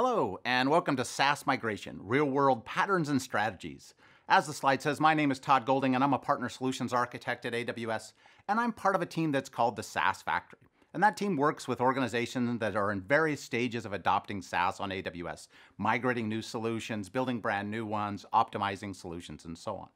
Hello, and welcome to SaaS Migration Real World Patterns and Strategies. As the slide says, my name is Tod Golding, and I'm a Partner Solutions Architect at AWS, and I'm part of a team that's called the SaaS Factory. And that team works with organizations that are in various stages of adopting SaaS on AWS, migrating new solutions, building brand new ones, optimizing solutions, and so on.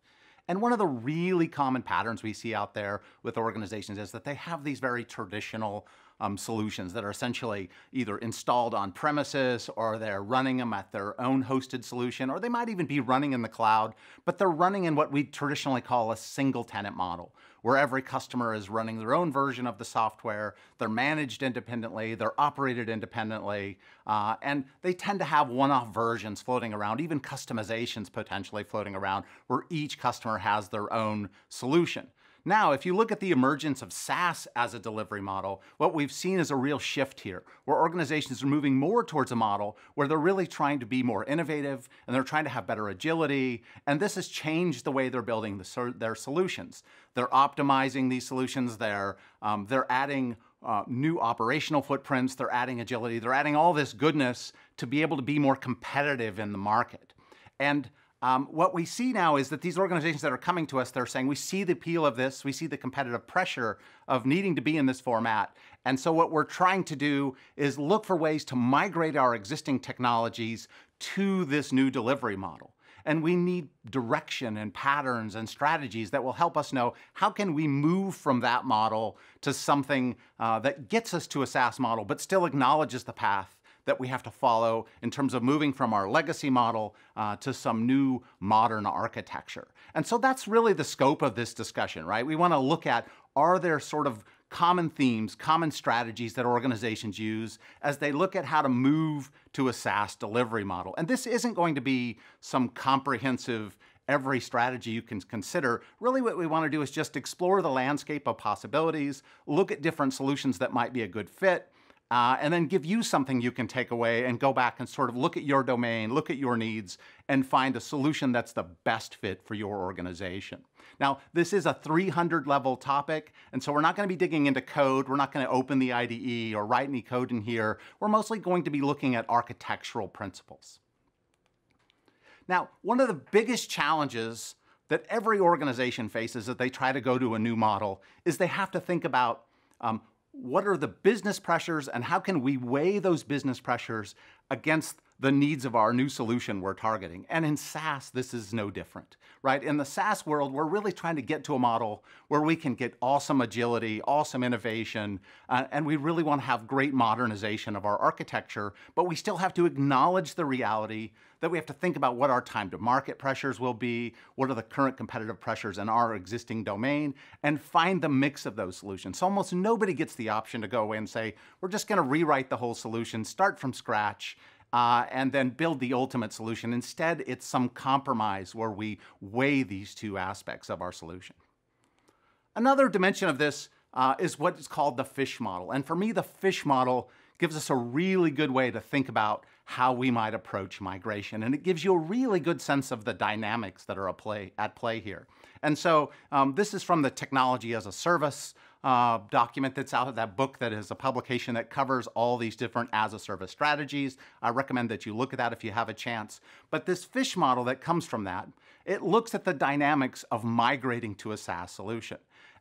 And one of the really common patterns we see out there with organizations is that they have these very traditional um, solutions that are essentially either installed on premises or they're running them at their own hosted solution, or they might even be running in the cloud, but they're running in what we traditionally call a single tenant model, where every customer is running their own version of the software, they're managed independently, they're operated independently, uh, and they tend to have one-off versions floating around, even customizations potentially floating around, where each customer has their own solution. Now, if you look at the emergence of SaaS as a delivery model, what we've seen is a real shift here, where organizations are moving more towards a model where they're really trying to be more innovative and they're trying to have better agility. And this has changed the way they're building the, their solutions. They're optimizing these solutions. They're, um, they're adding uh, new operational footprints. They're adding agility. They're adding all this goodness to be able to be more competitive in the market. And um, what we see now is that these organizations that are coming to us, they're saying, we see the appeal of this, we see the competitive pressure of needing to be in this format. And so what we're trying to do is look for ways to migrate our existing technologies to this new delivery model. And we need direction and patterns and strategies that will help us know how can we move from that model to something uh, that gets us to a SaaS model, but still acknowledges the path that we have to follow in terms of moving from our legacy model uh, to some new modern architecture. And so that's really the scope of this discussion, right? We want to look at are there sort of common themes, common strategies that organizations use as they look at how to move to a SaaS delivery model. And this isn't going to be some comprehensive every strategy you can consider. Really what we want to do is just explore the landscape of possibilities, look at different solutions that might be a good fit, uh, and then give you something you can take away and go back and sort of look at your domain, look at your needs, and find a solution that's the best fit for your organization. Now, this is a 300 level topic, and so we're not going to be digging into code. We're not going to open the IDE or write any code in here. We're mostly going to be looking at architectural principles. Now, one of the biggest challenges that every organization faces as they try to go to a new model is they have to think about um, what are the business pressures and how can we weigh those business pressures against the needs of our new solution we're targeting. And in SaaS, this is no different, right? In the SaaS world, we're really trying to get to a model where we can get awesome agility, awesome innovation, uh, and we really want to have great modernization of our architecture, but we still have to acknowledge the reality that we have to think about what our time to market pressures will be, what are the current competitive pressures in our existing domain, and find the mix of those solutions. So almost nobody gets the option to go away and say, we're just going to rewrite the whole solution, start from scratch, uh, and then build the ultimate solution. Instead, it's some compromise where we weigh these two aspects of our solution. Another dimension of this uh, is what is called the fish model. And for me, the fish model gives us a really good way to think about how we might approach migration. And it gives you a really good sense of the dynamics that are at play, at play here. And so um, this is from the Technology as a Service uh, document that's out of that book that is a publication that covers all these different as a service strategies. I recommend that you look at that if you have a chance. But this fish model that comes from that, it looks at the dynamics of migrating to a SaaS solution.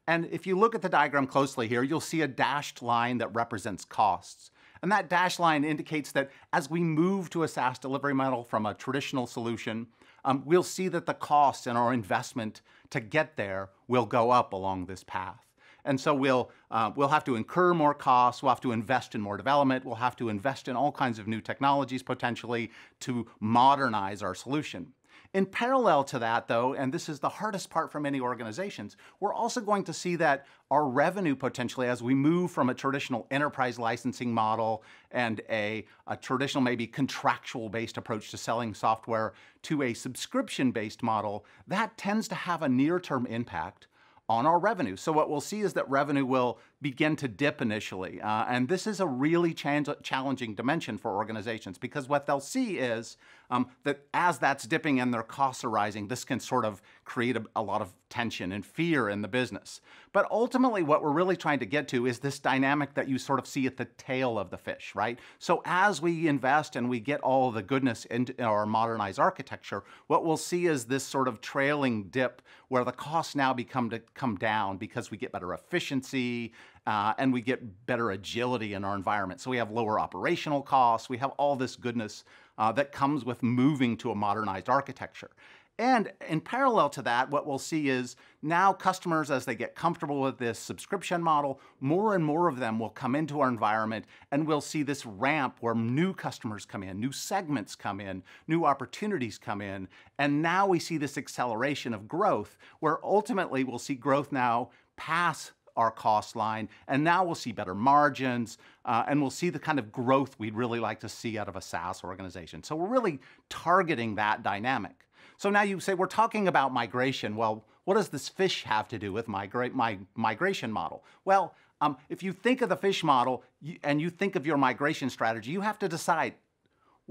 And if you look at the diagram closely here, you'll see a dashed line that represents costs. And that dashed line indicates that as we move to a SaaS delivery model from a traditional solution, um, we'll see that the cost and our investment to get there will go up along this path. And so we'll, uh, we'll have to incur more costs, we'll have to invest in more development, we'll have to invest in all kinds of new technologies potentially to modernize our solution. In parallel to that, though, and this is the hardest part for many organizations, we're also going to see that our revenue potentially, as we move from a traditional enterprise licensing model and a, a traditional, maybe contractual based approach to selling software to a subscription based model, that tends to have a near term impact on our revenue. So what we'll see is that revenue will begin to dip initially. Uh, and this is a really challenging dimension for organizations because what they'll see is um, that as that's dipping and their costs are rising, this can sort of create a, a, lot of tension and fear in the business. But ultimately, what we're really trying to get to is this dynamic that you sort of see at the tail of the fish, right? So as we invest and we get all the goodness into our modernized architecture, what we'll see is this sort of trailing dip where the costs now become to come down because we get better efficiency, uh, and we get better agility in our environment. So we have lower operational costs, we have all this goodness uh, that comes with moving to a modernized architecture. And in parallel to that, what we'll see is now customers, as they get comfortable with this subscription model, more and more of them will come into our environment and we'll see this ramp where new customers come in, new segments come in, new opportunities come in. And now we see this acceleration of growth where ultimately we'll see growth now pass our cost line. And now we'll see better margins uh, and we'll see the kind of growth we'd really like to see out of a SaaS organization. So we're really targeting that dynamic. So now you say, we're talking about migration. Well, what does this fish have to do with migra my migration model? Well, um, if you think of the fish model and you think of your migration strategy, you have to decide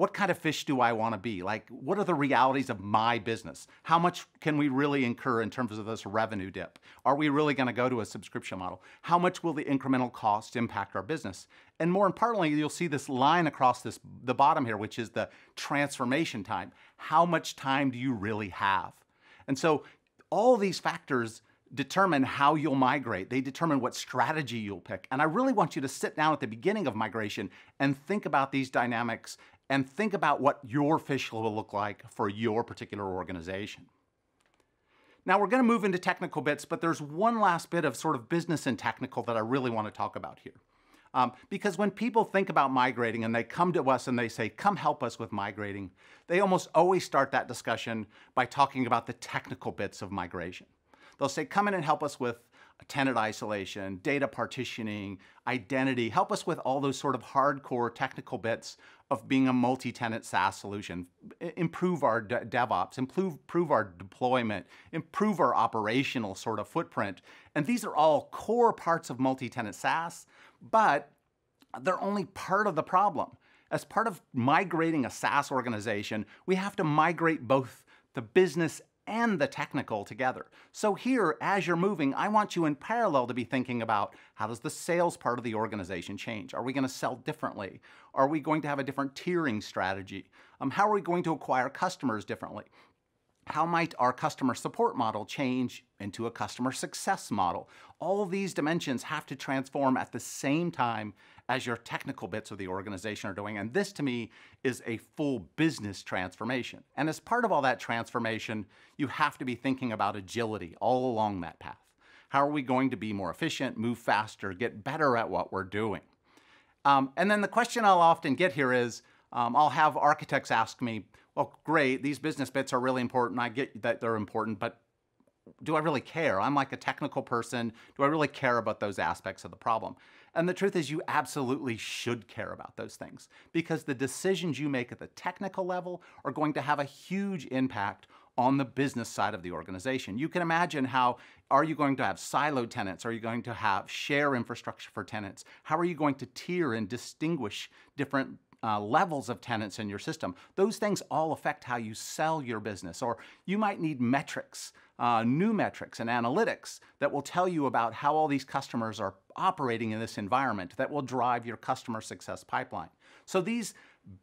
what kind of fish do I want to be? Like, what are the realities of my business? How much can we really incur in terms of this revenue dip? Are we really going to go to a subscription model? How much will the incremental cost impact our business? And more importantly, you'll see this line across this the bottom here, which is the transformation time. How much time do you really have? And so all these factors determine how you'll migrate. They determine what strategy you'll pick. And I really want you to sit down at the beginning of migration and think about these dynamics and think about what your fish will look like for your particular organization. Now we're to move into technical bits, but there's one last bit of sort of business and technical that I really want to talk about here. Um, because when people think about migrating and they come to us and they say, come help us with migrating, they almost always start that discussion by talking about the technical bits of migration. They'll say, come in and help us with tenant isolation, data partitioning, identity, help us with all those sort of hardcore technical bits of being a multi-tenant SaaS solution, improve our DevOps, improve, improve our deployment, improve our operational sort of footprint. And these are all core parts of multi-tenant SaaS, but they're only part of the problem. As part of migrating a SaaS organization, we have to migrate both the business and the technical together. So here, as you're moving, I want you in parallel to be thinking about how does the sales part of the organization change? Are we going to sell differently? Are we going to have a different tiering strategy? Um, how are we going to acquire customers differently? How might our customer support model change into a customer success model? All these dimensions have to transform at the same time as your technical bits of the organization are doing. And this to me is a full business transformation. And as part of all that transformation, you have to be thinking about agility all along that path. How are we going to be more efficient, move faster, get better at what we're doing? Um, and then the question I'll often get here is, um, I'll have architects ask me, well, great, these business bits are really important. I get that they're important, but do I really care? I'm like a technical person. Do I really care about those aspects of the problem? And the truth is, you absolutely should care about those things because the decisions you make at the technical level are going to have a huge impact on the business side of the organization. You can imagine how are you going to have siloed tenants? Are you going to have share infrastructure for tenants? How are you going to tier and distinguish different uh, levels of tenants in your system. Those things all affect how you sell your business. Or you might need metrics, uh, new metrics and analytics that will tell you about how all these customers are operating in this environment that will drive your customer success pipeline. So these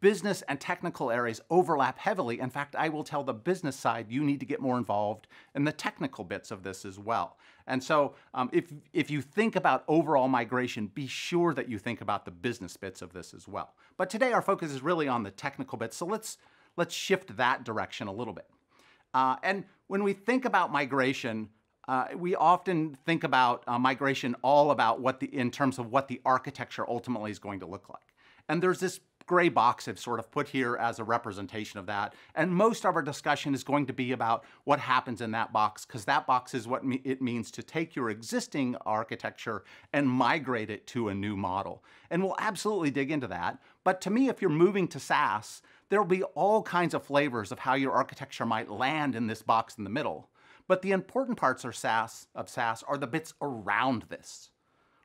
business and technical areas overlap heavily. In fact, I will tell the business side you need to get more involved in the technical bits of this as well. And so um, if, if you think about overall migration, be sure that you think about the business bits of this as well. But today our focus is really on the technical bits, so let's, let's shift that direction a little bit. Uh, and when we think about migration, uh, we often think about uh, migration all about what the, in terms of what the architecture ultimately is going to look like. And there's this gray box I've sort of put here as a representation of that. And most of our discussion is going to be about what happens in that box, because that box is what me it means to take your existing architecture and migrate it to a new model. And we'll absolutely dig into that. But to me, if you're moving to SaaS, there'll be all kinds of flavors of how your architecture might land in this box in the middle. But the important parts are SaaS, of SaaS are the bits around this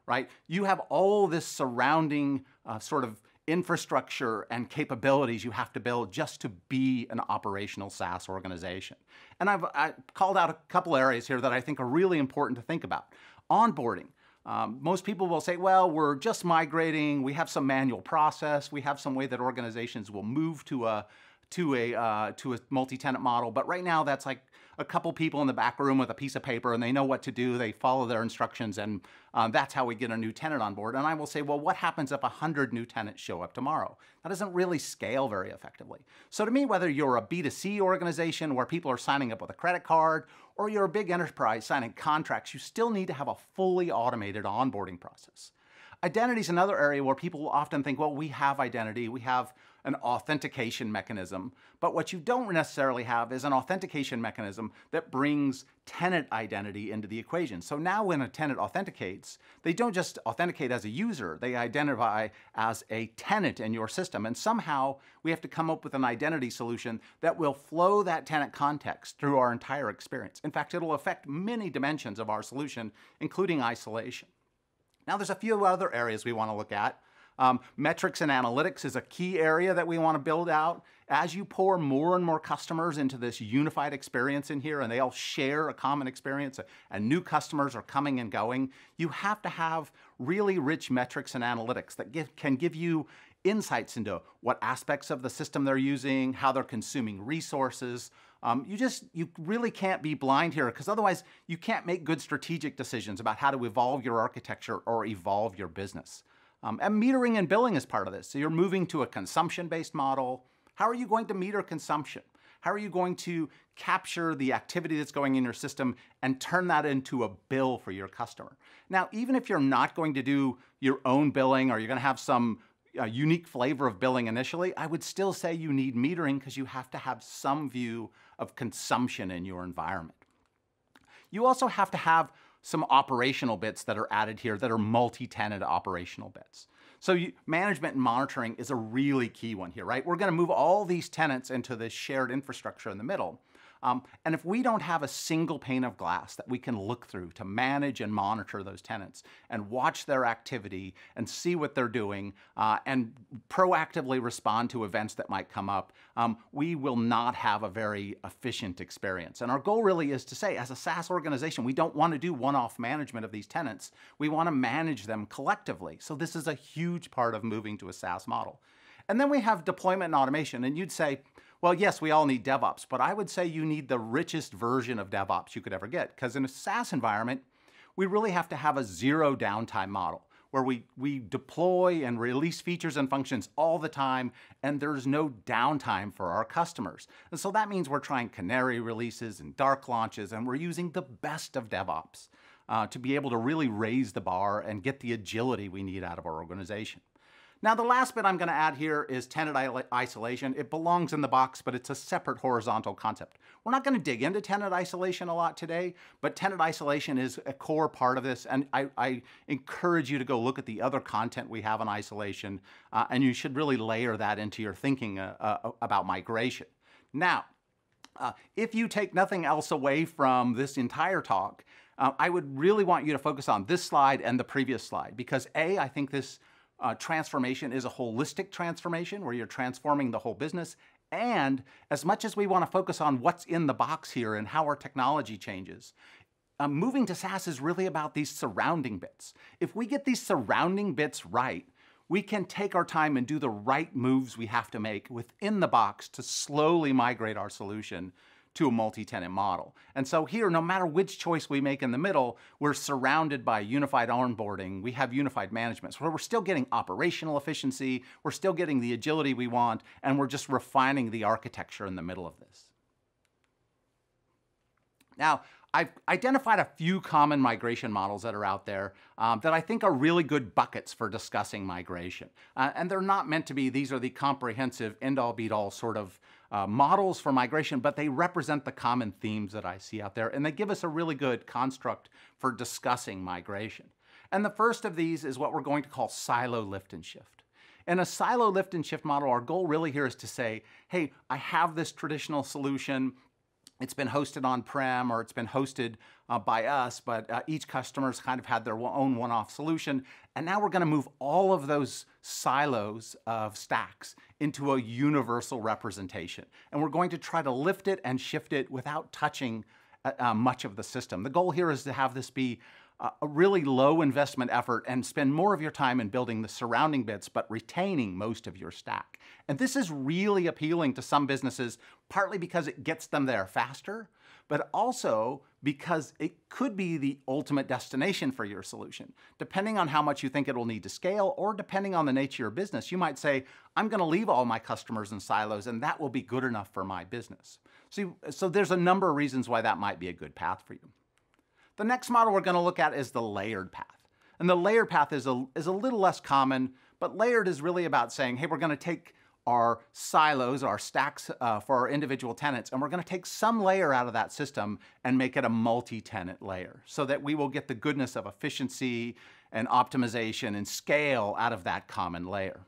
right? You have all this surrounding uh, sort of infrastructure and capabilities you have to build just to be an operational SaaS organization. And I've I called out a couple areas here that I think are really important to think about. Onboarding. Um, most people will say, well, we're just migrating, we have some manual process, we have some way that organizations will move to a to a uh, to a multi-tenant model. But right now, that's like a couple people in the back room with a piece of paper, and they know what to do. They follow their instructions, and um, that's how we get a new tenant on board. And I will say, well, what happens if hundred new tenants show up tomorrow? That doesn't really scale very effectively. So to me, whether you're a B2C organization where people are signing up with a credit card, or you're a big enterprise signing contracts, you still need to have a fully automated onboarding process. Identity is another area where people often think, well, we have identity, we have an authentication mechanism. But what you don't necessarily have is an authentication mechanism that brings tenant identity into the equation. So now when a tenant authenticates, they don't just authenticate as a user, they identify as a tenant in your system. And somehow we have to come up with an identity solution that will flow that tenant context through our entire experience. In fact, it'll affect many dimensions of our solution, including isolation. Now there's a few other areas we want to look at. Um, metrics and analytics is a key area that we want to build out. As you pour more and more customers into this unified experience in here and they all share a common experience and new customers are coming and going, you have to have really rich metrics and analytics that give, can give you insights into what aspects of the system they're using, how they're consuming resources. Um, you just, you really can't be blind here because otherwise you can't make good strategic decisions about how to evolve your architecture or evolve your business. Um, and metering and billing is part of this. So you're moving to a consumption-based model. How are you going to meter consumption? How are you going to capture the activity that's going in your system and turn that into a bill for your customer? Now, even if you're not going to do your own billing or you're going to have some uh, unique flavor of billing initially, I would still say you need metering because you have to have some view of consumption in your environment. You also have to have some operational bits that are added here that are multi-tenant operational bits. So you, management and monitoring is a really key one here, right? We're gonna move all these tenants into this shared infrastructure in the middle. Um, and if we don't have a single pane of glass that we can look through to manage and monitor those tenants and watch their activity and see what they're doing uh, and proactively respond to events that might come up, um, we will not have a very efficient experience. And our goal really is to say, as a SaaS organization, we don't want to do one-off management of these tenants. We want to manage them collectively. So this is a huge part of moving to a SaaS model. And then we have deployment and automation. And you'd say, well, yes, we all need DevOps, but I would say you need the richest version of DevOps you could ever get. Because in a SaaS environment, we really have to have a zero downtime model where we, we deploy and release features and functions all the time, and there's no downtime for our customers. And so that means we're trying canary releases and dark launches, and we're using the best of DevOps uh, to be able to really raise the bar and get the agility we need out of our organization. Now the last bit I'm going to add here is tenant isolation. It belongs in the box, but it's a separate horizontal concept. We're not going to dig into tenant isolation a lot today, but tenant isolation is a core part of this, and I, I encourage you to go look at the other content we have on isolation, uh, and you should really layer that into your thinking uh, uh, about migration. Now, uh, if you take nothing else away from this entire talk, uh, I would really want you to focus on this slide and the previous slide, because A, I think this uh, transformation is a holistic transformation where you're transforming the whole business. And as much as we want to focus on what's in the box here and how our technology changes, uh, moving to SaaS is really about these surrounding bits. If we get these surrounding bits right, we can take our time and do the right moves we have to make within the box to slowly migrate our solution to a multi-tenant model. And so here, no matter which choice we make in the middle, we're surrounded by unified onboarding, we have unified management. So we're still getting operational efficiency, we're still getting the agility we want, and we're just refining the architecture in the middle of this. Now, I've identified a few common migration models that are out there um, that I think are really good buckets for discussing migration. Uh, and they're not meant to be, these are the comprehensive end-all be-all sort of uh, models for migration, but they represent the common themes that I see out there, and they give us a really good construct for discussing migration. And the first of these is what we're going to call silo lift and shift. In a silo lift and shift model, our goal really here is to say, hey, I have this traditional solution, it's been hosted on-prem or it's been hosted uh, by us, but uh, each customer's kind of had their own one-off solution. And now we're gonna move all of those silos of stacks into a universal representation. And we're going to try to lift it and shift it without touching uh, uh much of the system. The goal here is to have this be a really low investment effort and spend more of your time in building the surrounding bits, but retaining most of your stack. And this is really appealing to some businesses, partly because it gets them there faster, but also because it could be the ultimate destination for your solution. Depending on how much you think it will need to scale, or depending on the nature of your business, you might say, I'm gonna leave all my customers in silos and that will be good enough for my business. So, so there's a number of reasons why that might be a good path for you. The next model we're going to look at is the layered path. And the layered path is a, is a little less common, but layered is really about saying, hey, we're going to take our silos, our stacks uh, for our individual tenants, and we're to take some layer out of that system and make it a multi-tenant layer so that we will get the goodness of efficiency and optimization and scale out of that common layer.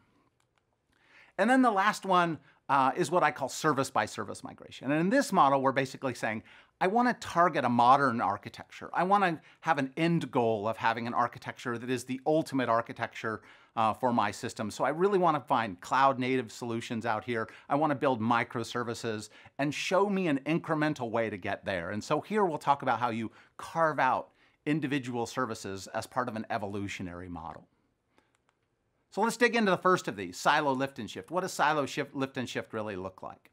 And then the last one uh, is what I call service by service migration. And in this model, we're basically saying, I want to target a modern architecture. I want to have an end goal of having an architecture that is the ultimate architecture uh, for my system. So I really want to find cloud native solutions out here. I want to build microservices and show me an incremental way to get there. And so here we'll talk about how you carve out individual services as part of an evolutionary model. So let's dig into the first of these, silo lift and shift. What does silo shift, lift and shift really look like?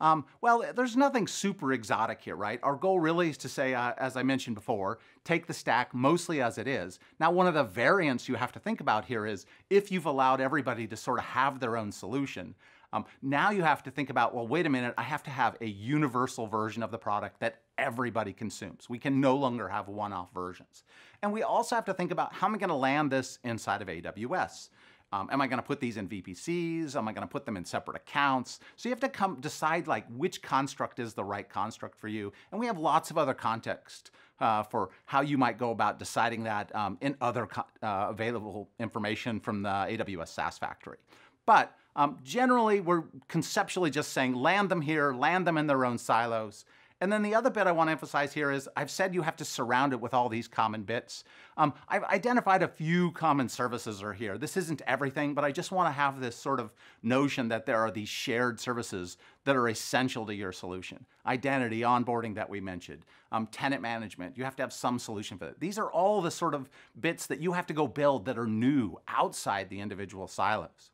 Um, well, there's nothing super exotic here, right? Our goal really is to say, uh, as I mentioned before, take the stack mostly as it is. Now, one of the variants you have to think about here is if you've allowed everybody to sort of have their own solution, um, now you have to think about, well, wait a minute, I have to have a universal version of the product that everybody consumes. We can no longer have one-off versions. And we also have to think about how am I going to land this inside of AWS? Um, am I going to put these in VPCs? Am I going to put them in separate accounts? So you have to come decide like which construct is the right construct for you. And we have lots of other context uh, for how you might go about deciding that um, in other uh, available information from the AWS SaaS factory. But um, generally, we're conceptually just saying land them here, land them in their own silos, and then the other bit I want to emphasize here is I've said you have to surround it with all these common bits. Um, I've identified a few common services are here. This isn't everything, but I just want to have this sort of notion that there are these shared services that are essential to your solution. Identity, onboarding that we mentioned, um, tenant management, you have to have some solution for that. These are all the sort of bits that you have to go build that are new outside the individual silos.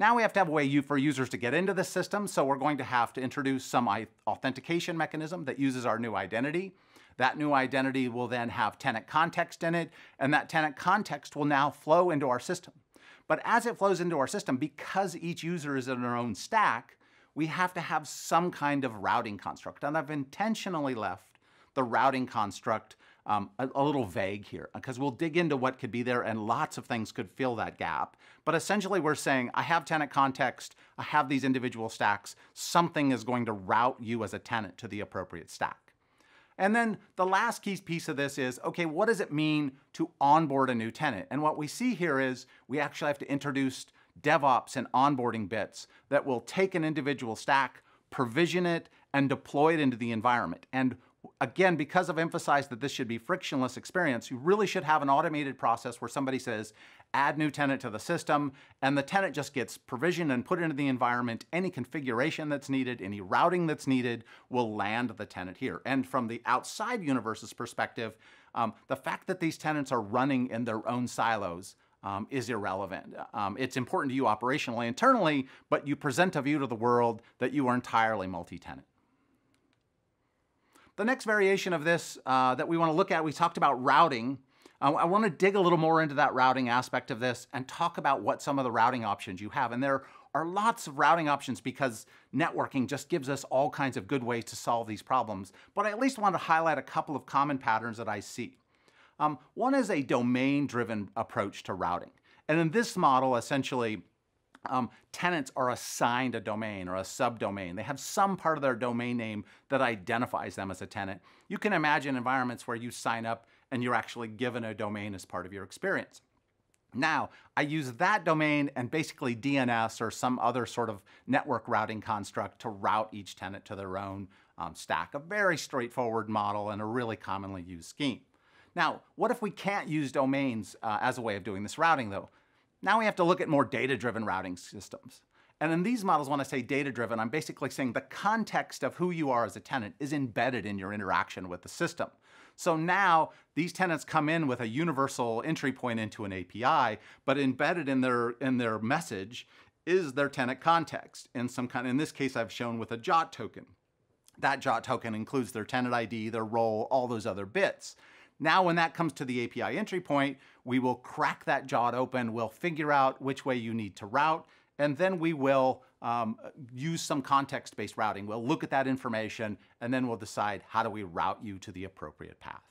Now we have to have a way for users to get into the system, so we're going to have to introduce some authentication mechanism that uses our new identity. That new identity will then have tenant context in it, and that tenant context will now flow into our system. But as it flows into our system, because each user is in their own stack, we have to have some kind of routing construct. And I've intentionally left the routing construct um, a, a, little vague here because we'll dig into what could be there and lots of things could fill that gap. But essentially we're saying, I have tenant context, I have these individual stacks, something is going to route you as a tenant to the appropriate stack. And then the last key piece of this is, okay, what does it mean to onboard a new tenant? And what we see here is we actually have to introduce DevOps and onboarding bits that will take an individual stack, provision it, and deploy it into the environment. And again, because I've emphasized that this should be frictionless experience, you really should have an automated process where somebody says, add new tenant to the system, and the tenant just gets provisioned and put into the environment. Any configuration that's needed, any routing that's needed will land the tenant here. And from the outside universe's perspective, um, the fact that these tenants are running in their own silos um, is irrelevant. Um, it's important to you operationally, internally, but you present a view to the world that you are entirely multi-tenant. The next variation of this uh, that we want to look at, we talked about routing. Uh, I want to dig a little more into that routing aspect of this and talk about what some of the routing options you have. And there are lots of routing options because networking just gives us all kinds of good ways to solve these problems. But I at least want to highlight a couple of common patterns that I see. Um, one is a domain-driven approach to routing. And in this model, essentially, um, tenants are assigned a domain or a subdomain. They have some part of their domain name that identifies them as a tenant. You can imagine environments where you sign up and you're actually given a domain as part of your experience. Now, I use that domain and basically DNS or some other sort of network routing construct to route each tenant to their own um, stack. A very straightforward model and a really commonly used scheme. Now, what if we can't use domains uh, as a way of doing this routing though? Now we have to look at more data-driven routing systems. And in these models, when I say data-driven, I'm basically saying the context of who you are as a tenant is embedded in your interaction with the system. So now these tenants come in with a universal entry point into an API, but embedded in their, in their message is their tenant context in some kind, in this case I've shown with a JWT token. That JWT token includes their tenant ID, their role, all those other bits. Now, when that comes to the API entry point, we will crack that JWT open, we'll figure out which way you need to route, and then we will um, use some context-based routing. We'll look at that information, and then we'll decide how do we route you to the appropriate path.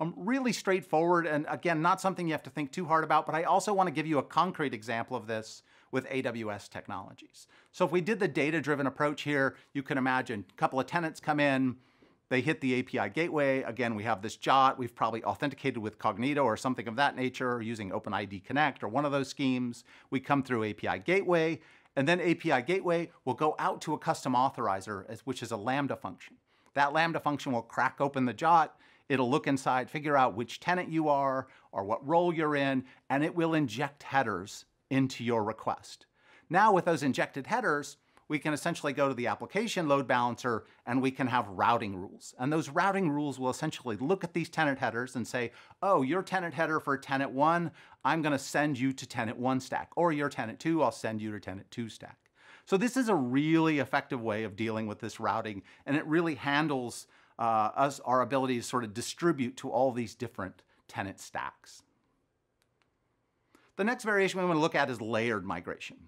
Um, really straightforward, and again, not something you have to think too hard about, but I also want to give you a concrete example of this with AWS technologies. So if we did the data-driven approach here, you can imagine a couple of tenants come in, they hit the API gateway. Again, we have this JWT. We've probably authenticated with Cognito or something of that nature or using OpenID Connect or one of those schemes. We come through API gateway, and then API gateway will go out to a custom authorizer, which is a Lambda function. That Lambda function will crack open the JWT. It'll look inside, figure out which tenant you are or what role you're in, and it will inject headers into your request. Now with those injected headers, we can essentially go to the application load balancer and we can have routing rules. And those routing rules will essentially look at these tenant headers and say, oh, your tenant header for tenant one, I'm gonna send you to tenant one stack. Or your tenant two, I'll send you to tenant two stack. So this is a really effective way of dealing with this routing and it really handles uh, us, our ability to sort of distribute to all these different tenant stacks. The next variation we want to look at is layered migration.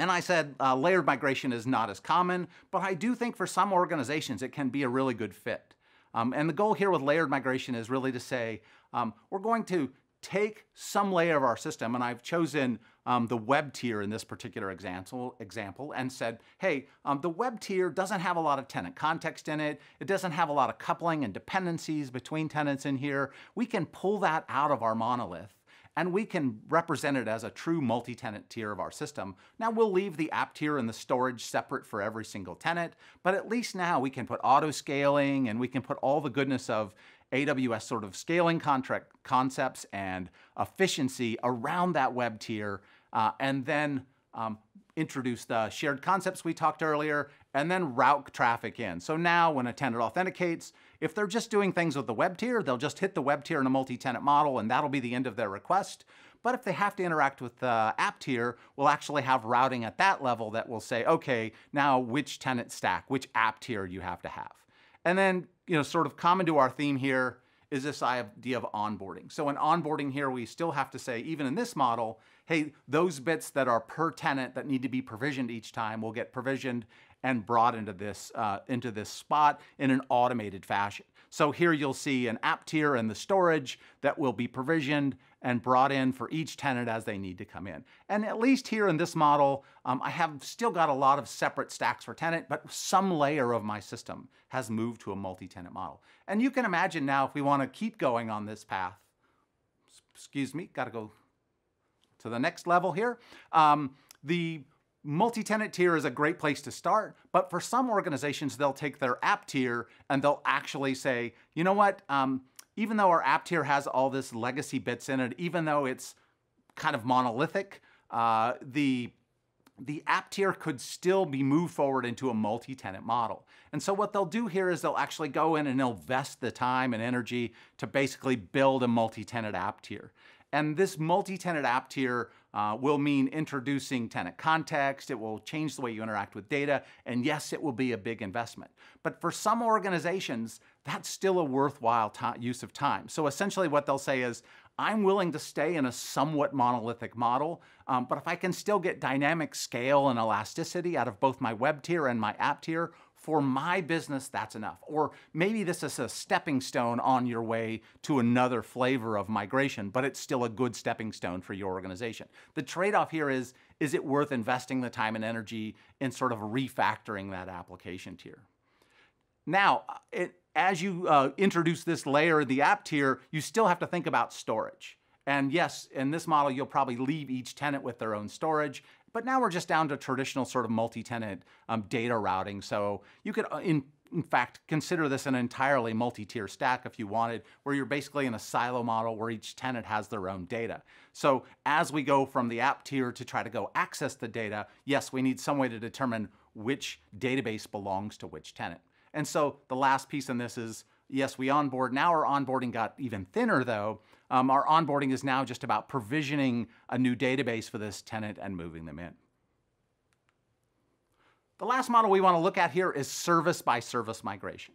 And I said uh, layered migration is not as common, but I do think for some organizations it can be a really good fit. Um, and the goal here with layered migration is really to say, um, we're going to take some layer of our system, and I've chosen um, the web tier in this particular example, example and said, hey, um, the web tier doesn't have a lot of tenant context in it. It doesn't have a lot of coupling and dependencies between tenants in here. We can pull that out of our monolith and we can represent it as a true multi-tenant tier of our system. Now we'll leave the app tier and the storage separate for every single tenant, but at least now we can put auto scaling and we can put all the goodness of AWS sort of scaling contract concepts and efficiency around that web tier, uh, and then um, introduce the shared concepts we talked earlier, and then route traffic in. So now when a tenant authenticates, if they're just doing things with the web tier, they'll just hit the web tier in a multi-tenant model and that'll be the end of their request. But if they have to interact with the app tier, we'll actually have routing at that level that will say, okay, now which tenant stack, which app tier you have to have. And then, you know, sort of common to our theme here is this idea of onboarding. So in onboarding here, we still have to say, even in this model, hey, those bits that are per tenant that need to be provisioned each time will get provisioned and brought into this, uh, into this spot in an automated fashion. So here you'll see an app tier and the storage that will be provisioned and brought in for each tenant as they need to come in. And at least here in this model, um, I have still got a lot of separate stacks for tenant, but some layer of my system has moved to a multi-tenant model. And you can imagine now if we want to keep going on this path, excuse me, got to go to the next level here. Um, the Multi-tenant tier is a great place to start, but for some organizations, they'll take their app tier and they'll actually say, you know what, um, even though our app tier has all this legacy bits in it, even though it's kind of monolithic, uh, the the app tier could still be moved forward into a multi-tenant model. And so what they'll do here is they'll actually go in and invest the time and energy to basically build a multi-tenant app tier. And this multi-tenant app tier uh, will mean introducing tenant context. It will change the way you interact with data. And yes, it will be a big investment. But for some organizations, that's still a worthwhile use of time. So essentially what they'll say is, I'm willing to stay in a somewhat monolithic model, um, but if I can still get dynamic scale and elasticity out of both my web tier and my app tier, for my business, that's enough. Or maybe this is a stepping stone on your way to another flavor of migration, but it's still a good stepping stone for your organization. The trade off here is is it worth investing the time and energy in sort of refactoring that application tier? Now, it, as you uh, introduce this layer, the app tier, you still have to think about storage. And yes, in this model, you'll probably leave each tenant with their own storage. But now we're just down to traditional sort of multi-tenant um, data routing. So you could, uh, in in fact, consider this an entirely multi-tier stack if you wanted, where you're basically in a silo model where each tenant has their own data. So as we go from the app tier to try to go access the data, yes, we need some way to determine which database belongs to which tenant. And so the last piece in this is, yes, we onboard. Now our onboarding got even thinner though. Um, our onboarding is now just about provisioning a new database for this tenant and moving them in. The last model we want to look at here is service by service migration.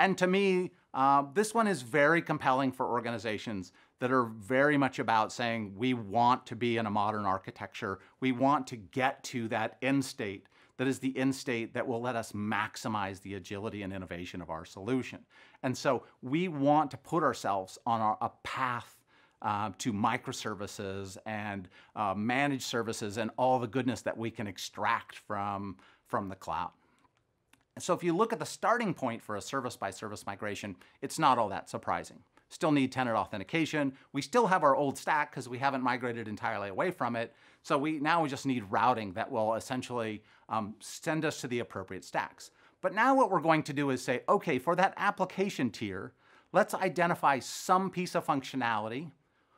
And to me, uh, this one is very compelling for organizations that are very much about saying we want to be in a modern architecture. We want to get to that end state that is the end state that will let us maximize the agility and innovation of our solution. And so we want to put ourselves on our, a path uh, to microservices and uh, managed services and all the goodness that we can extract from from the cloud. So if you look at the starting point for a service by service migration, it's not all that surprising. Still need tenant authentication. We still have our old stack because we haven't migrated entirely away from it. So we now we just need routing that will essentially um, send us to the appropriate stacks. But now what we're going to do is say, okay, for that application tier, let's identify some piece of functionality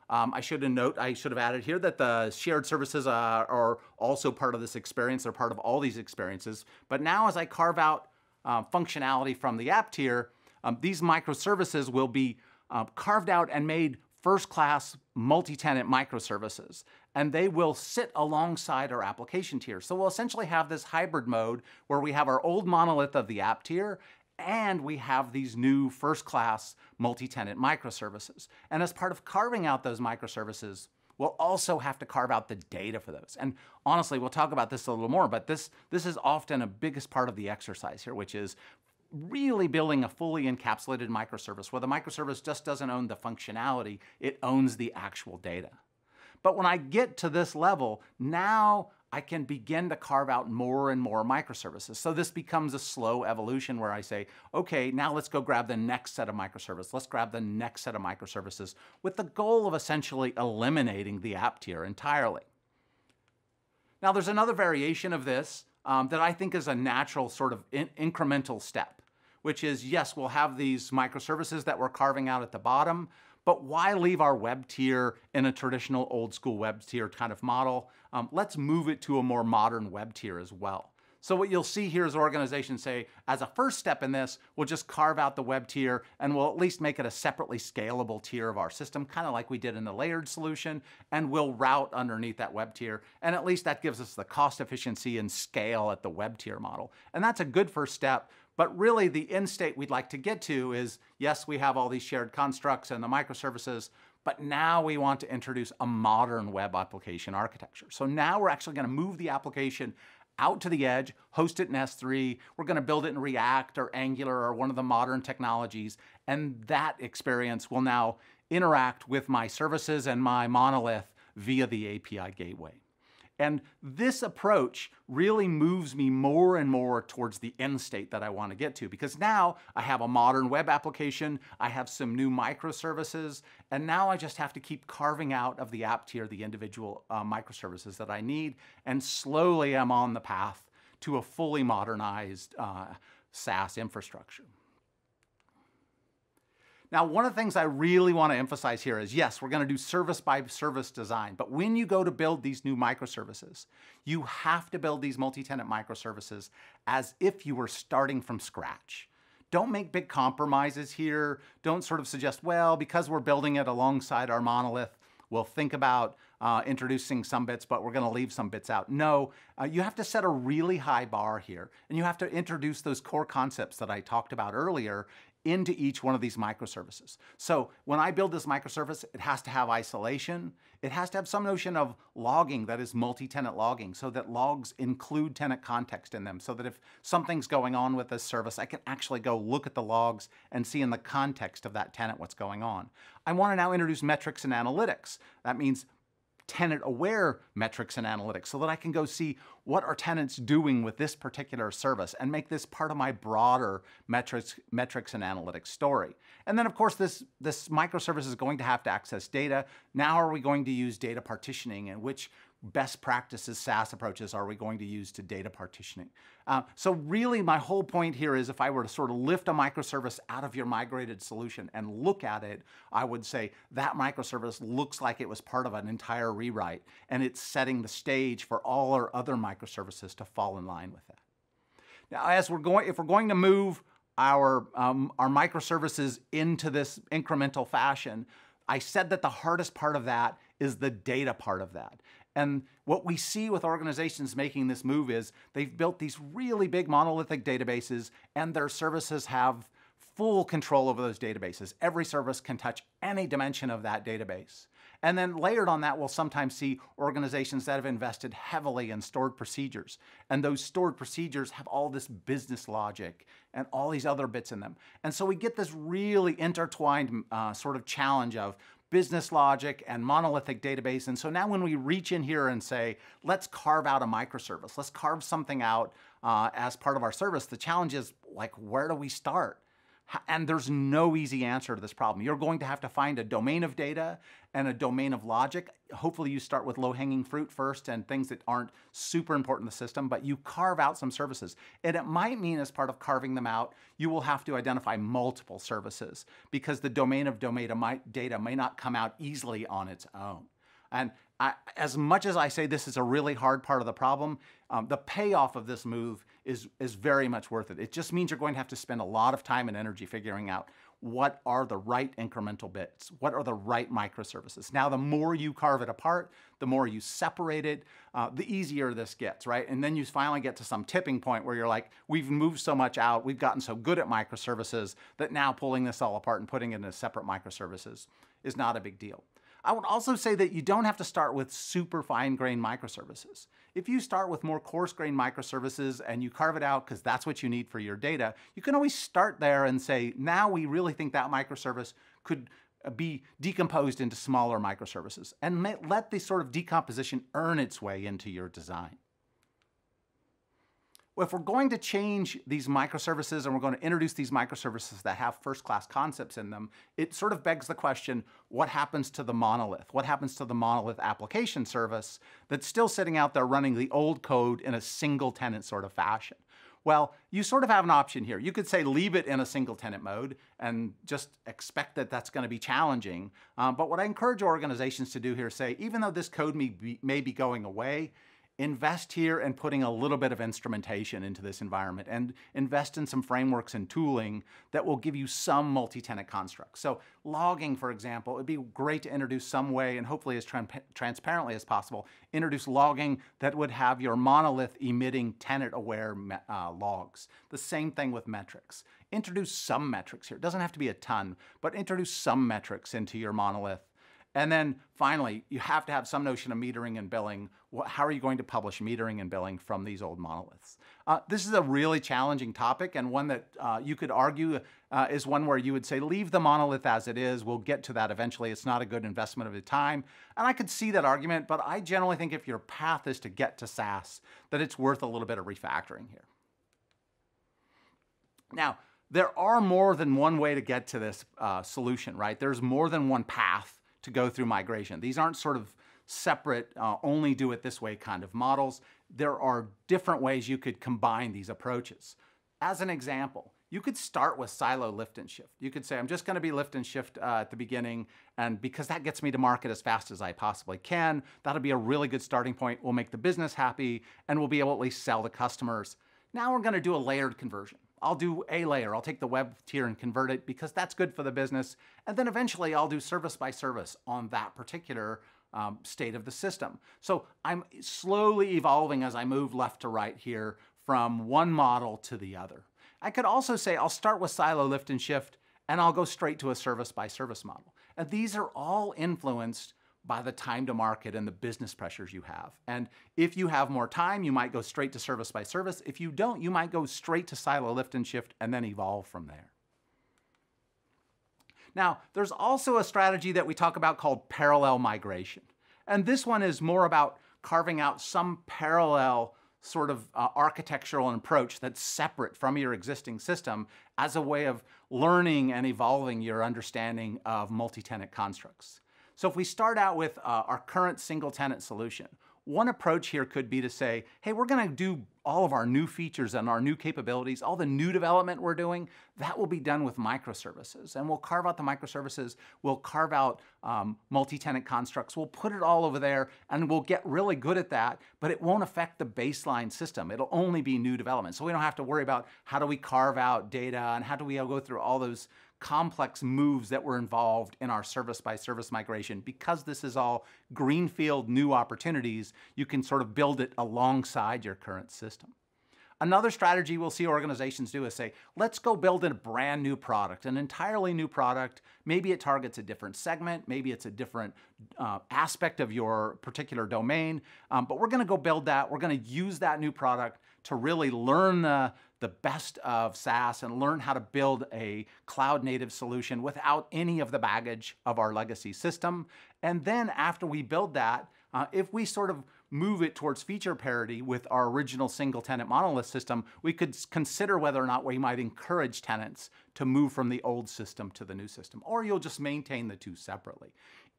um, I should note, I should have added here that the shared services are, are, also part of this experience. They're part of all these experiences. But now as I carve out uh, functionality from the app tier, um, these microservices will be uh, carved out and made first-class multi-tenant microservices, and they will sit alongside our application tier. So we'll essentially have this hybrid mode where we have our old monolith of the app tier, and we have these new first-class multi-tenant microservices. And as part of carving out those microservices, we'll also have to carve out the data for those. And honestly, we'll talk about this a little more, but this, this is often a biggest part of the exercise here, which is really building a fully encapsulated microservice where the microservice just doesn't own the functionality, it owns the actual data. But when I get to this level, now I can begin to carve out more and more microservices. So this becomes a slow evolution where I say, okay, now let's go grab the next set of microservices. Let's grab the next set of microservices with the goal of essentially eliminating the app tier entirely. Now there's another variation of this um, that I think is a natural sort of in incremental step, which is yes, we'll have these microservices that we're carving out at the bottom, but why leave our web tier in a traditional old school web tier kind of model? Um, let's move it to a more modern web tier as well. So what you'll see here is organizations say, as a first step in this, we'll just carve out the web tier and we'll at least make it a separately scalable tier of our system, kind of like we did in the layered solution, and we'll route underneath that web tier. And at least that gives us the cost efficiency and scale at the web tier model. And that's a good first step, but really the end state we'd like to get to is, yes, we have all these shared constructs and the microservices, but now we want to introduce a modern web application architecture. So now we're actually gonna move the application out to the edge, host it in S3. We're going to build it in React or Angular or one of the modern technologies. And that experience will now interact with my services and my monolith via the API gateway. And this approach really moves me more and more towards the end state that I want to get to because now I have a modern web application, I have some new microservices, and now I just have to keep carving out of the app tier the individual uh, microservices that I need. And slowly I'm on the path to a fully modernized uh, SaaS infrastructure. Now, one of the things I really want to emphasize here is yes, we're going to do service by service design, but when you go to build these new microservices, you have to build these multi-tenant microservices as if you were starting from scratch. Don't make big compromises here. Don't sort of suggest, well, because we're building it alongside our monolith, we'll think about uh, introducing some bits, but we're going to leave some bits out. No, uh, you have to set a really high bar here, and you have to introduce those core concepts that I talked about earlier into each one of these microservices. So when I build this microservice, it has to have isolation. It has to have some notion of logging that is multi-tenant logging so that logs include tenant context in them so that if something's going on with this service, I can actually go look at the logs and see in the context of that tenant what's going on. I want to now introduce metrics and analytics. That means tenant aware metrics and analytics so that I can go see what are tenants doing with this particular service and make this part of my broader metrics, metrics and analytics story. And then of course this, this microservice is going to have to access data. Now are we going to use data partitioning and which best practices SaaS approaches are we going to use to data partitioning? Uh, so really my whole point here is if I were to sort of lift a microservice out of your migrated solution and look at it, I would say that microservice looks like it was part of an entire rewrite and it's setting the stage for all our other microservices to fall in line with that. Now as we're going, if we're going to move our, um, our microservices into this incremental fashion, I said that the hardest part of that is the data part of that. And what we see with organizations making this move is they've built these really big monolithic databases and their services have full control over those databases. Every service can touch any dimension of that database. And then layered on that, we'll sometimes see organizations that have invested heavily in stored procedures. And those stored procedures have all this business logic and all these other bits in them. And so we get this really intertwined uh, sort of challenge of business logic and monolithic database. And so now when we reach in here and say, let's carve out a microservice, let's carve something out uh, as part of our service, the challenge is like, where do we start? And there's no easy answer to this problem. You're going to have to find a domain of data and a domain of logic. Hopefully you start with low-hanging fruit first and things that aren't super important in the system, but you carve out some services. And it might mean as part of carving them out, you will have to identify multiple services because the domain of domain data may not come out easily on its own. And I, as much as I say this is a really hard part of the problem, um, the payoff of this move is, is very much worth it. It just means you're going to have to spend a lot of time and energy figuring out what are the right incremental bits, what are the right microservices. Now, the more you carve it apart, the more you separate it, uh, the easier this gets, right? And then you finally get to some tipping point where you're like, we've moved so much out, we've gotten so good at microservices that now pulling this all apart and putting it into separate microservices is not a big deal. I would also say that you don't have to start with super fine-grained microservices. If you start with more coarse-grained microservices and you carve it out because that's what you need for your data, you can always start there and say, now we really think that microservice could uh, be decomposed into smaller microservices and let the sort of decomposition earn its way into your design if we're going to change these microservices and we're going to introduce these microservices that have first-class concepts in them, it sort of begs the question, what happens to the monolith? What happens to the monolith application service that's still sitting out there running the old code in a single tenant sort of fashion? Well, you sort of have an option here. You could say leave it in a single tenant mode and just expect that that's going to be challenging. Um, but what I encourage organizations to do here is say, even though this code may be, may be going away, invest here in putting a little bit of instrumentation into this environment and invest in some frameworks and tooling that will give you some multi-tenant constructs. So logging, for example, it'd be great to introduce some way and hopefully as tra transparently as possible, introduce logging that would have your monolith emitting tenant-aware uh, logs. The same thing with metrics. Introduce some metrics here. It doesn't have to be a ton, but introduce some metrics into your monolith and then finally, you have to have some notion of metering and billing. How are you going to publish metering and billing from these old monoliths? Uh, this is a really challenging topic and one that uh, you could argue uh, is one where you would say, leave the monolith as it is. We'll get to that eventually. It's not a good investment of the time. And I could see that argument, but I generally think if your path is to get to SaaS, that it's worth a little bit of refactoring here. Now, there are more than one way to get to this uh, solution, right? There's more than one path to go through migration. These aren't sort of separate, uh, only do it this way kind of models. There are different ways you could combine these approaches. As an example, you could start with silo lift and shift. You could say, I'm just going to be lift and shift uh, at the beginning, and because that gets me to market as fast as I possibly can, that'll be a really good starting point. We'll make the business happy, and we'll be able to at least sell to customers. Now we're going to do a layered conversion. I'll do a layer. I'll take the web tier and convert it because that's good for the business. And then eventually I'll do service by service on that particular um, state of the system. So I'm slowly evolving as I move left to right here from one model to the other. I could also say I'll start with silo lift and shift and I'll go straight to a service by service model. And these are all influenced by the time to market and the business pressures you have. And if you have more time, you might go straight to service by service. If you don't, you might go straight to silo lift and shift and then evolve from there. Now, there's also a strategy that we talk about called parallel migration. And this one is more about carving out some parallel sort of uh, architectural approach that's separate from your existing system as a way of learning and evolving your understanding of multi-tenant constructs. So if we start out with uh, our current single tenant solution, one approach here could be to say, hey, we're going to do all of our new features and our new capabilities, all the new development we're doing, that will be done with microservices. And we'll carve out the microservices, we'll carve out um, multi-tenant constructs, we'll put it all over there, and we'll get really good at that, but it won't affect the baseline system. It'll only be new development. So we don't have to worry about how do we carve out data and how do we go through all those complex moves that were involved in our service by service migration. Because this is all greenfield new opportunities, you can sort of build it alongside your current system. Another strategy we'll see organizations do is say, let's go build a brand new product, an entirely new product. Maybe it targets a different segment, maybe it's a different uh, aspect of your particular domain, um, but we're gonna go build that. We're gonna use that new product to really learn the, the best of SaaS and learn how to build a cloud native solution without any of the baggage of our legacy system. And then after we build that, uh, if we sort of move it towards feature parity with our original single tenant monolith system, we could consider whether or not we might encourage tenants to move from the old system to the new system, or you'll just maintain the two separately.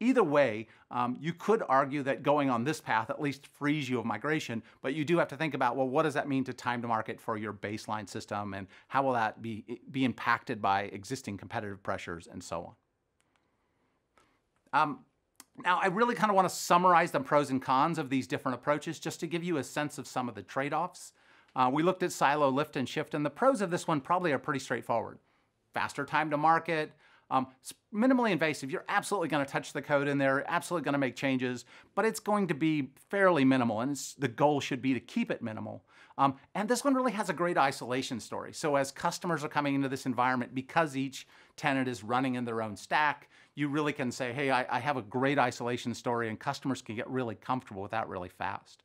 Either way, um, you could argue that going on this path at least frees you of migration, but you do have to think about, well, what does that mean to time to market for your baseline system and how will that be, be impacted by existing competitive pressures and so on. Um, now, I really kind of want to summarize the pros and cons of these different approaches just to give you a sense of some of the trade-offs. Uh, we looked at silo, lift, and shift, and the pros of this one probably are pretty straightforward. Faster time to market, um, minimally invasive. You're absolutely going to touch the code in there, absolutely going to make changes, but it's going to be fairly minimal, and the goal should be to keep it minimal. Um, and this one really has a great isolation story. So as customers are coming into this environment, because each tenant is running in their own stack, you really can say, hey, I, I have a great isolation story, and customers can get really comfortable with that really fast.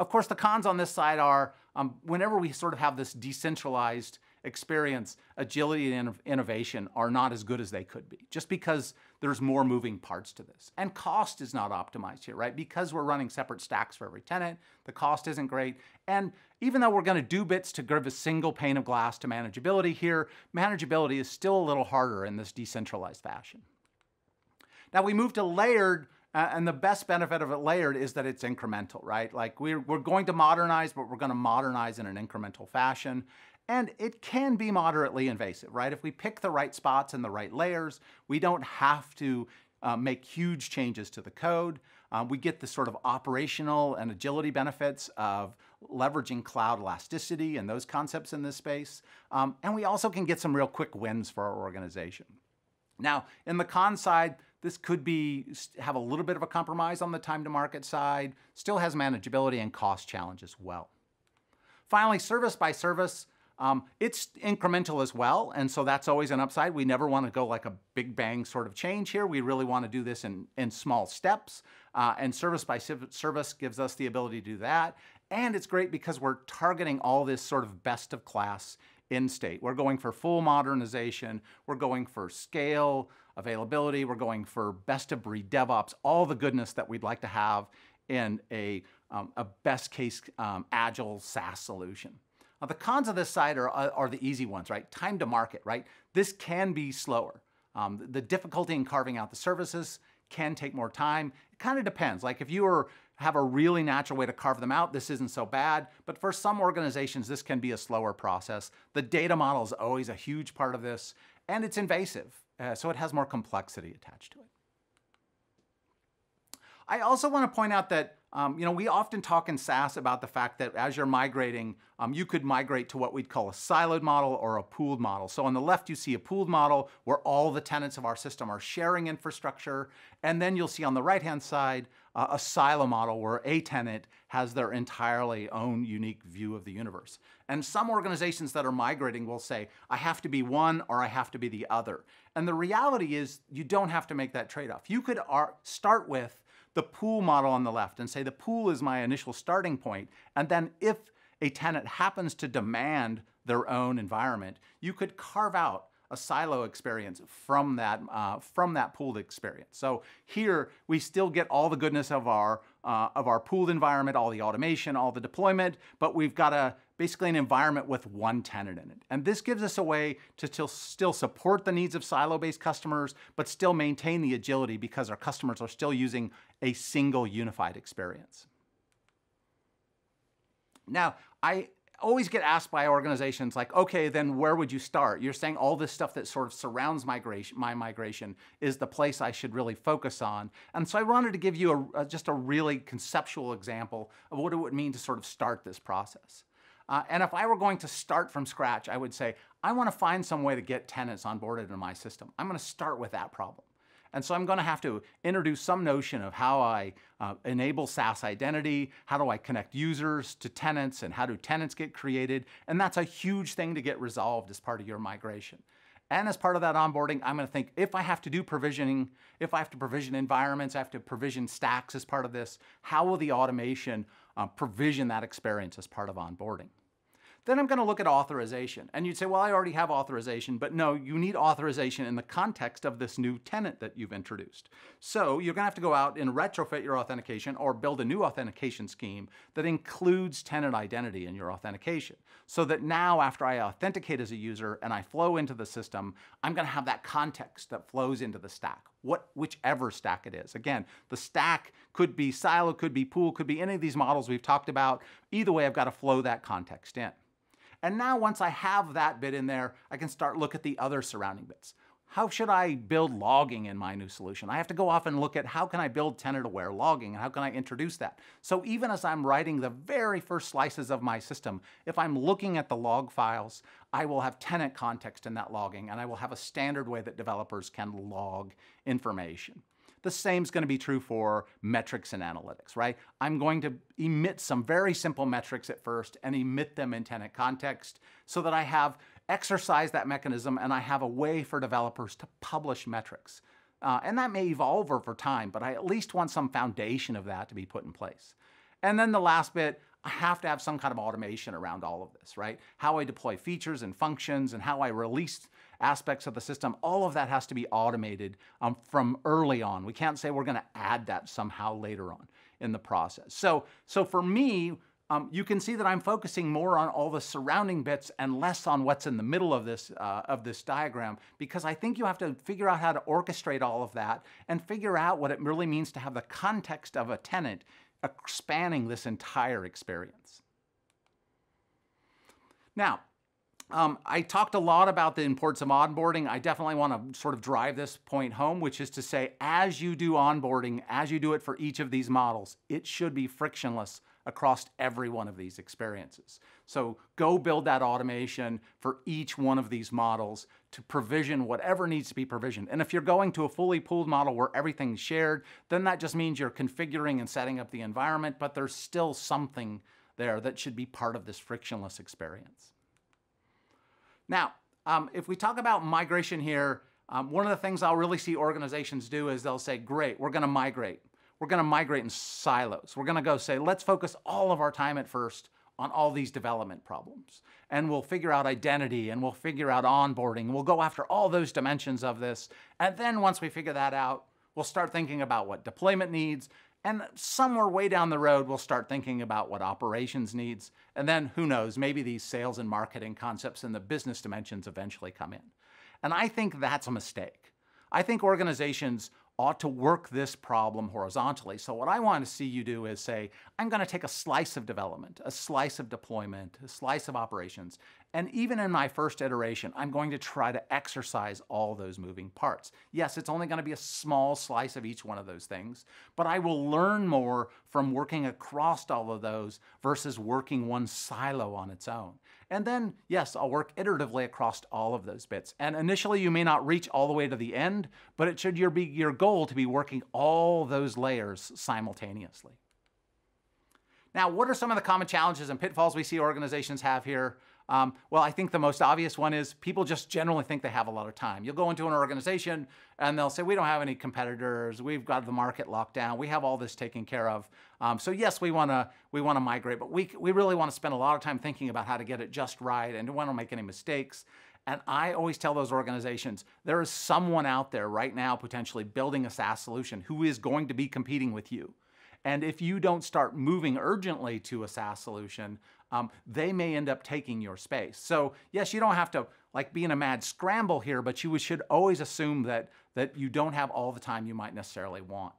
Of course, the cons on this side are um, whenever we sort of have this decentralized experience, agility and innovation are not as good as they could be, just because there's more moving parts to this. And cost is not optimized here, right? Because we're running separate stacks for every tenant, the cost isn't great. And even though we're gonna do bits to give a single pane of glass to manageability here, manageability is still a little harder in this decentralized fashion. Now we move to layered uh, and the best benefit of it layered is that it's incremental, right? Like we're, we're going to modernize, but we're going to modernize in an incremental fashion. And it can be moderately invasive, right? If we pick the right spots and the right layers, we don't have to uh, make huge changes to the code. Um, we get the sort of operational and agility benefits of leveraging cloud elasticity and those concepts in this space. Um, and we also can get some real quick wins for our organization. Now, in the con side, this could be have a little bit of a compromise on the time to market side, still has manageability and cost challenge as well. Finally, service by service, um, it's incremental as well, and so that's always an upside. We never want to go like a big bang sort of change here. We really want to do this in, in small steps, uh, and service by service gives us the ability to do that. And it's great because we're targeting all this sort of best of class in state. We're going for full modernization, we're going for scale, availability, we're going for best of breed DevOps, all the goodness that we'd like to have in a, um, a best case um, agile SaaS solution. Now, the cons of this side are, are the easy ones, right? Time to market, right? This can be slower. Um, the difficulty in carving out the services can take more time. It kind of depends. Like if you are, have a really natural way to carve them out, this isn't so bad. But for some organizations, this can be a slower process. The data model is always a huge part of this, and it's invasive. Uh, so it has more complexity attached to it. I also want to point out that um, you know, we often talk in SaaS about the fact that as you're migrating, um, you could migrate to what we'd call a siloed model or a pooled model. So on the left, you see a pooled model where all the tenants of our system are sharing infrastructure. And then you'll see on the right-hand side, uh, a silo model where a tenant has their entirely own unique view of the universe. And some organizations that are migrating will say, I have to be one or I have to be the other. And the reality is you don't have to make that trade-off. You could start with the pool model on the left and say the pool is my initial starting point. And then if a tenant happens to demand their own environment, you could carve out a silo experience from that uh, from that pooled experience. So here we still get all the goodness of our uh, of our pooled environment, all the automation, all the deployment, but we've got a basically an environment with one tenant in it. And this gives us a way to still, still support the needs of silo-based customers, but still maintain the agility because our customers are still using a single unified experience. Now, I always get asked by organizations like, okay, then where would you start? You're saying all this stuff that sort of surrounds migration, my migration is the place I should really focus on. And so I wanted to give you a, a, just a really conceptual example of what it would mean to sort of start this process. Uh, and if I were going to start from scratch, I would say, I want to find some way to get tenants onboarded in my system. I'm going to start with that problem. And so I'm going to have to introduce some notion of how I uh, enable SaaS identity, how do I connect users to tenants, and how do tenants get created. And that's a huge thing to get resolved as part of your migration. And as part of that onboarding, I'm going to think if I have to do provisioning, if I have to provision environments, I have to provision stacks as part of this, how will the automation uh, provision that experience as part of onboarding? Then I'm going to look at authorization. And you'd say, well, I already have authorization. But no, you need authorization in the context of this new tenant that you've introduced. So you're going to have to go out and retrofit your authentication or build a new authentication scheme that includes tenant identity in your authentication. So that now, after I authenticate as a user and I flow into the system, I'm going to have that context that flows into the stack what whichever stack it is. Again, the stack could be silo, could be pool, could be any of these models we've talked about. Either way, I've got to flow that context in. And now once I have that bit in there, I can start look at the other surrounding bits. How should I build logging in my new solution? I have to go off and look at how can I build tenant-aware logging and how can I introduce that? So even as I'm writing the very first slices of my system, if I'm looking at the log files, I will have tenant context in that logging and I will have a standard way that developers can log information. The same is going to be true for metrics and analytics, right? I'm going to emit some very simple metrics at first and emit them in tenant context so that I have exercised that mechanism and I have a way for developers to publish metrics. Uh, and that may evolve over time, but I at least want some foundation of that to be put in place. And then the last bit, I have to have some kind of automation around all of this, right? How I deploy features and functions and how I release aspects of the system, all of that has to be automated um, from early on. We can't say we're going to add that somehow later on in the process. So, so for me, um, you can see that I'm focusing more on all the surrounding bits and less on what's in the middle of this, uh, of this diagram because I think you have to figure out how to orchestrate all of that and figure out what it really means to have the context of a tenant spanning this entire experience. Now, um, I talked a lot about the importance of onboarding. I definitely want to sort of drive this point home, which is to say, as you do onboarding, as you do it for each of these models, it should be frictionless across every one of these experiences. So go build that automation for each one of these models to provision whatever needs to be provisioned. And if you're going to a fully pooled model where everything's shared, then that just means you're configuring and setting up the environment, but there's still something there that should be part of this frictionless experience. Now, um, if we talk about migration here, um, one of the things I'll really see organizations do is they'll say, great, we're going to migrate. We're going to migrate in silos. We're going to go say, let's focus all of our time at first on all these development problems. And we'll figure out identity and we'll figure out onboarding. We'll go after all those dimensions of this. And then once we figure that out, we'll start thinking about what deployment needs and somewhere way down the road, we'll start thinking about what operations needs. And then who knows, maybe these sales and marketing concepts and the business dimensions eventually come in. And I think that's a mistake. I think organizations ought to work this problem horizontally. So what I want to see you do is say, I'm going to take a slice of development, a slice of deployment, a slice of operations, and even in my first iteration, I'm going to try to exercise all those moving parts. Yes, it's only going to be a small slice of each one of those things, but I will learn more from working across all of those versus working one silo on its own. And then, yes, I'll work iteratively across all of those bits. And initially, you may not reach all the way to the end, but it should be your goal to be working all those layers simultaneously. Now, what are some of the common challenges and pitfalls we see organizations have here? Um, well, I think the most obvious one is people just generally think they have a lot of time. You'll go into an organization and they'll say, we don't have any competitors. We've got the market locked down. We have all this taken care of. Um, so yes, we want to we want to migrate, but we, we really want to spend a lot of time thinking about how to get it just right and don't want to make any mistakes. And I always tell those organizations there is someone out there right now potentially building a SaaS solution who is going to be competing with you. And if you don't start moving urgently to a SaaS solution, um, they may end up taking your space. So yes, you don't have to like be in a mad scramble here, but you should always assume that that you don't have all the time you might necessarily want.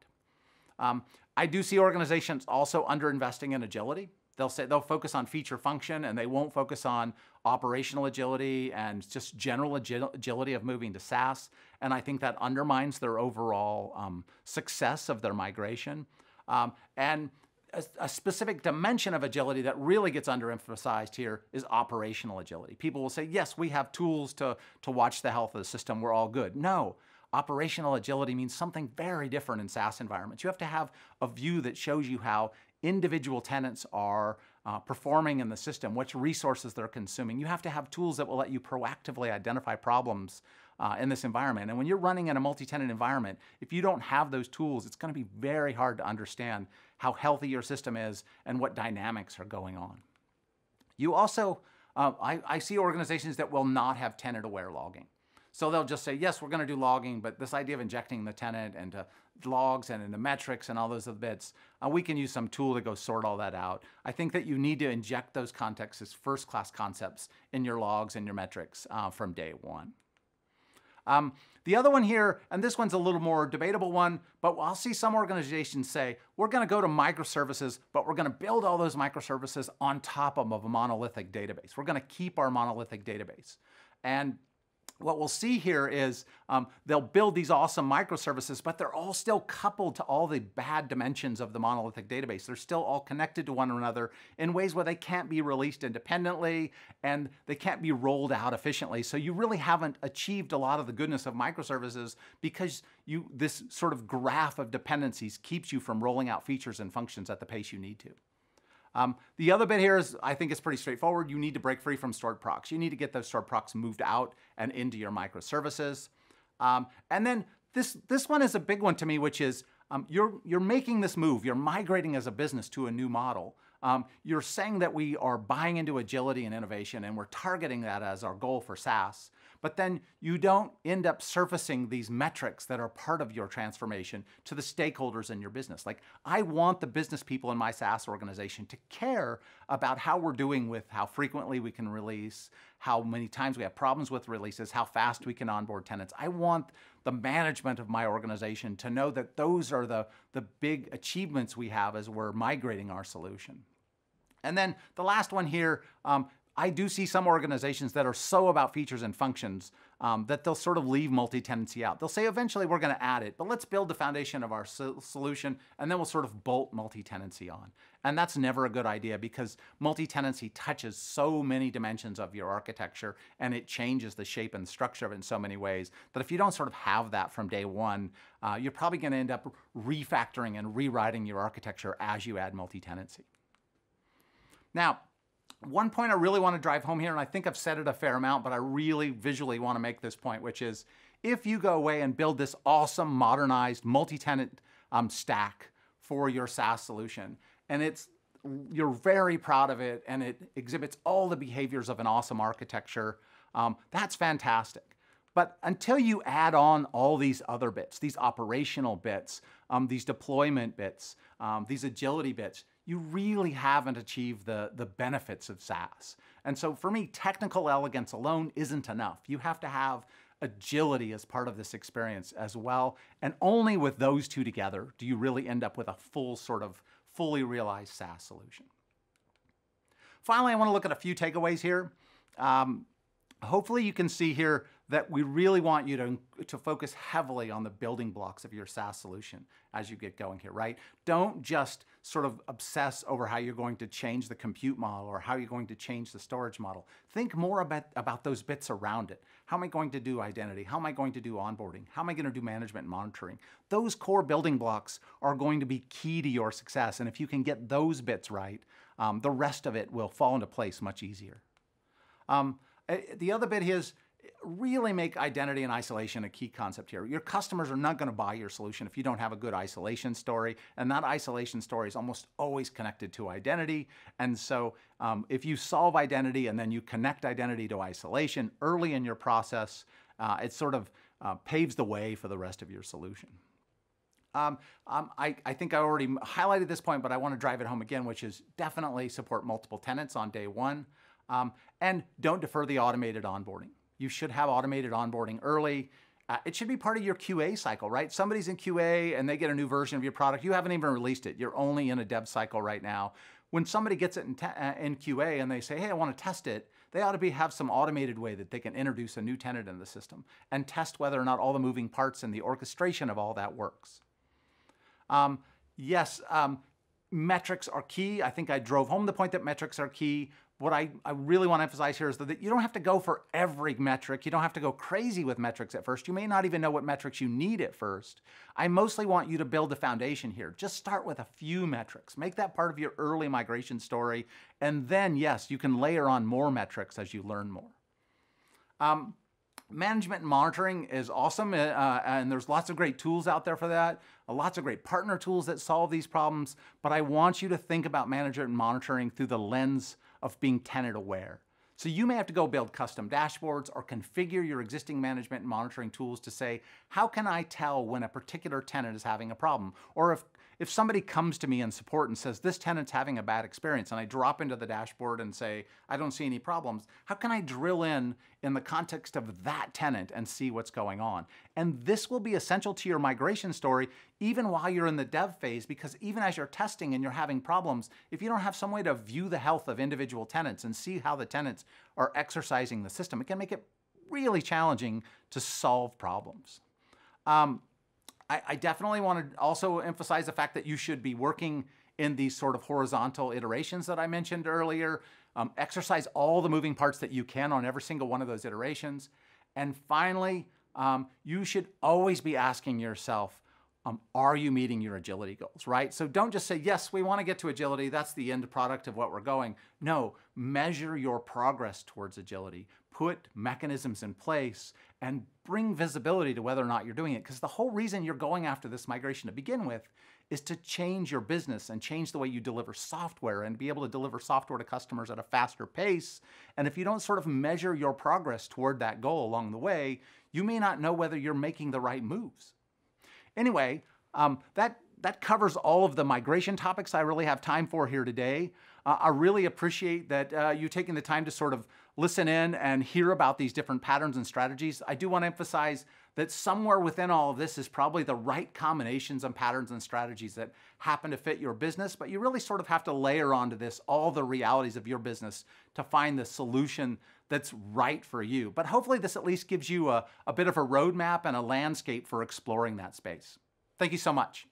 Um, I do see organizations also underinvesting in agility. They'll say they'll focus on feature function and they won't focus on operational agility and just general agility of moving to SaaS. And I think that undermines their overall um, success of their migration. Um, and a, a, specific dimension of agility that really gets underemphasized here is operational agility. People will say, yes, we have tools to, to watch the health of the system, we're all good. No, operational agility means something very different in SaaS environments. You have to have a view that shows you how individual tenants are uh, performing in the system, which resources they're consuming. You have to have tools that will let you proactively identify problems uh, in this environment. And when you're running in a multi-tenant environment, if you don't have those tools, it's going to be very hard to understand how healthy your system is and what dynamics are going on. You also, uh, I, I see organizations that will not have tenant-aware logging. So they'll just say, yes, we're going to do logging, but this idea of injecting the tenant into logs and into metrics and all those other bits, uh, we can use some tool to go sort all that out. I think that you need to inject those contexts as first-class concepts in your logs and your metrics uh, from day one. Um, the other one here, and this one's a little more debatable one, but I'll see some organizations say, we're gonna go to microservices, but we're gonna build all those microservices on top of a monolithic database. We're gonna keep our monolithic database. And what we'll see here is um, they'll build these awesome microservices, but they're all still coupled to all the bad dimensions of the monolithic database. They're still all connected to one another in ways where they can't be released independently and they can't be rolled out efficiently. So you really haven't achieved a lot of the goodness of microservices because you this sort of graph of dependencies keeps you from rolling out features and functions at the pace you need to. Um, the other bit here is, I think it's pretty straightforward. You need to break free from stored procs. You need to get those stored procs moved out and into your microservices. Um, and then this, this one is a big one to me, which is um, you're, you're making this move. You're migrating as a business to a new model. Um, you're saying that we are buying into agility and innovation and we're targeting that as our goal for SaaS but then you don't end up surfacing these metrics that are part of your transformation to the stakeholders in your business. Like, I want the business people in my SaaS organization to care about how we're doing with how frequently we can release, how many times we have problems with releases, how fast we can onboard tenants. I want the management of my organization to know that those are the, the big achievements we have as we're migrating our solution. And then the last one here, um, I do see some organizations that are so about features and functions um, that they'll sort of leave multi-tenancy out. They'll say eventually we're going to add it, but let's build the foundation of our so solution and then we'll sort of bolt multi-tenancy on. And that's never a good idea because multi-tenancy touches so many dimensions of your architecture and it changes the shape and structure of it in so many ways that if you don't sort of have that from day one, uh, you're probably going to end up refactoring and rewriting your architecture as you add multi-tenancy. Now, one point I really want to drive home here, and I think I've said it a fair amount, but I really visually want to make this point, which is if you go away and build this awesome modernized multi-tenant um, stack for your SaaS solution, and it's you're very proud of it, and it exhibits all the behaviors of an awesome architecture, um, that's fantastic. But until you add on all these other bits, these operational bits, um, these deployment bits, um, these agility bits, you really haven't achieved the, the benefits of SaaS. And so for me, technical elegance alone isn't enough. You have to have agility as part of this experience as well. And only with those two together do you really end up with a full sort of fully realized SaaS solution. Finally, I want to look at a few takeaways here. Um, hopefully you can see here that we really want you to, to focus heavily on the building blocks of your SaaS solution as you get going here, right? Don't just sort of obsess over how you're going to change the compute model or how you're going to change the storage model. Think more about, about those bits around it. How am I going to do identity? How am I going to do onboarding? How am I going to do management and monitoring? Those core building blocks are going to be key to your success. And if you can get those bits right, um, the rest of it will fall into place much easier. Um, eh, the other bit is really make identity and isolation a key concept here. Your customers are not going to buy your solution if you don't have a good isolation story, and that isolation story is almost always connected to identity. And so, um, if you solve identity and then you connect identity to isolation early in your process, uh, it sort of uh, paves the way for the rest of your solution. Um, um, I, I, think I already highlighted this point, but I want to drive it home again, which is definitely support multiple tenants on day one. Um, and don't defer the automated onboarding. You should have automated onboarding early. Uh, it should be part of your QA cycle, right? Somebody's in QA and they get a new version of your product. You haven't even released it. You're only in a dev cycle right now. When somebody gets it in, uh, in QA and they say, hey, I want to test it, they ought to be have some automated way that they can introduce a new tenant in the system and test whether or not all the moving parts and the orchestration of all that works. Um, yes, um, metrics are key. I think I drove home the point that metrics are key what I, I really want to emphasize here is that you don't have to go for every metric. You don't have to go crazy with metrics at first. You may not even know what metrics you need at first. I mostly want you to build a foundation here. Just start with a few metrics. Make that part of your early migration story. And then, yes, you can layer on more metrics as you learn more. Um, management and monitoring is awesome, uh, uh and there's lots of great tools out there for that. Uh, lots of great partner tools that solve these problems. But I want you to think about management and monitoring through the lens of being tenant aware. So you may have to go build custom dashboards or configure your existing management and monitoring tools to say, how can I tell when a particular tenant is having a problem? Or if if somebody comes to me in support and says, this tenant's having a bad experience, and I drop into the dashboard and say, I don't see any problems, how can I drill in in the context of that tenant and see what's going on? And this will be essential to your migration story even while you're in the dev phase, because even as you're testing and you're having problems, if you don't have some way to view the health of individual tenants and see how the tenants are exercising the system, it can make it really challenging to solve problems. Um, I, I definitely want to also emphasize the fact that you should be working in these sort of horizontal iterations that I mentioned earlier. Um, exercise all the moving parts that you can on every single one of those iterations. And finally, um, you should always be asking yourself, um, are you meeting your agility goals, right? So don't just say, yes, we want to get to agility. That's the end product of what we're going. No, measure your progress towards agility. Put mechanisms in place and bring visibility to whether or not you're doing it. Because the whole reason you're going after this migration to begin with is to change your business and change the way you deliver software and be able to deliver software to customers at a faster pace. And if you don't sort of measure your progress toward that goal along the way, you may not know whether you're making the right moves. Anyway, um, that that covers all of the migration topics I really have time for here today. Uh, I really appreciate that uh, you taking the time to sort of listen in and hear about these different patterns and strategies. I do want to emphasize that somewhere within all of this is probably the right combinations and patterns and strategies that happen to fit your business, but you really sort of have to layer onto this all the realities of your business to find the solution that's right for you. But hopefully this at least gives you a, a bit of a roadmap and a landscape for exploring that space. Thank you so much.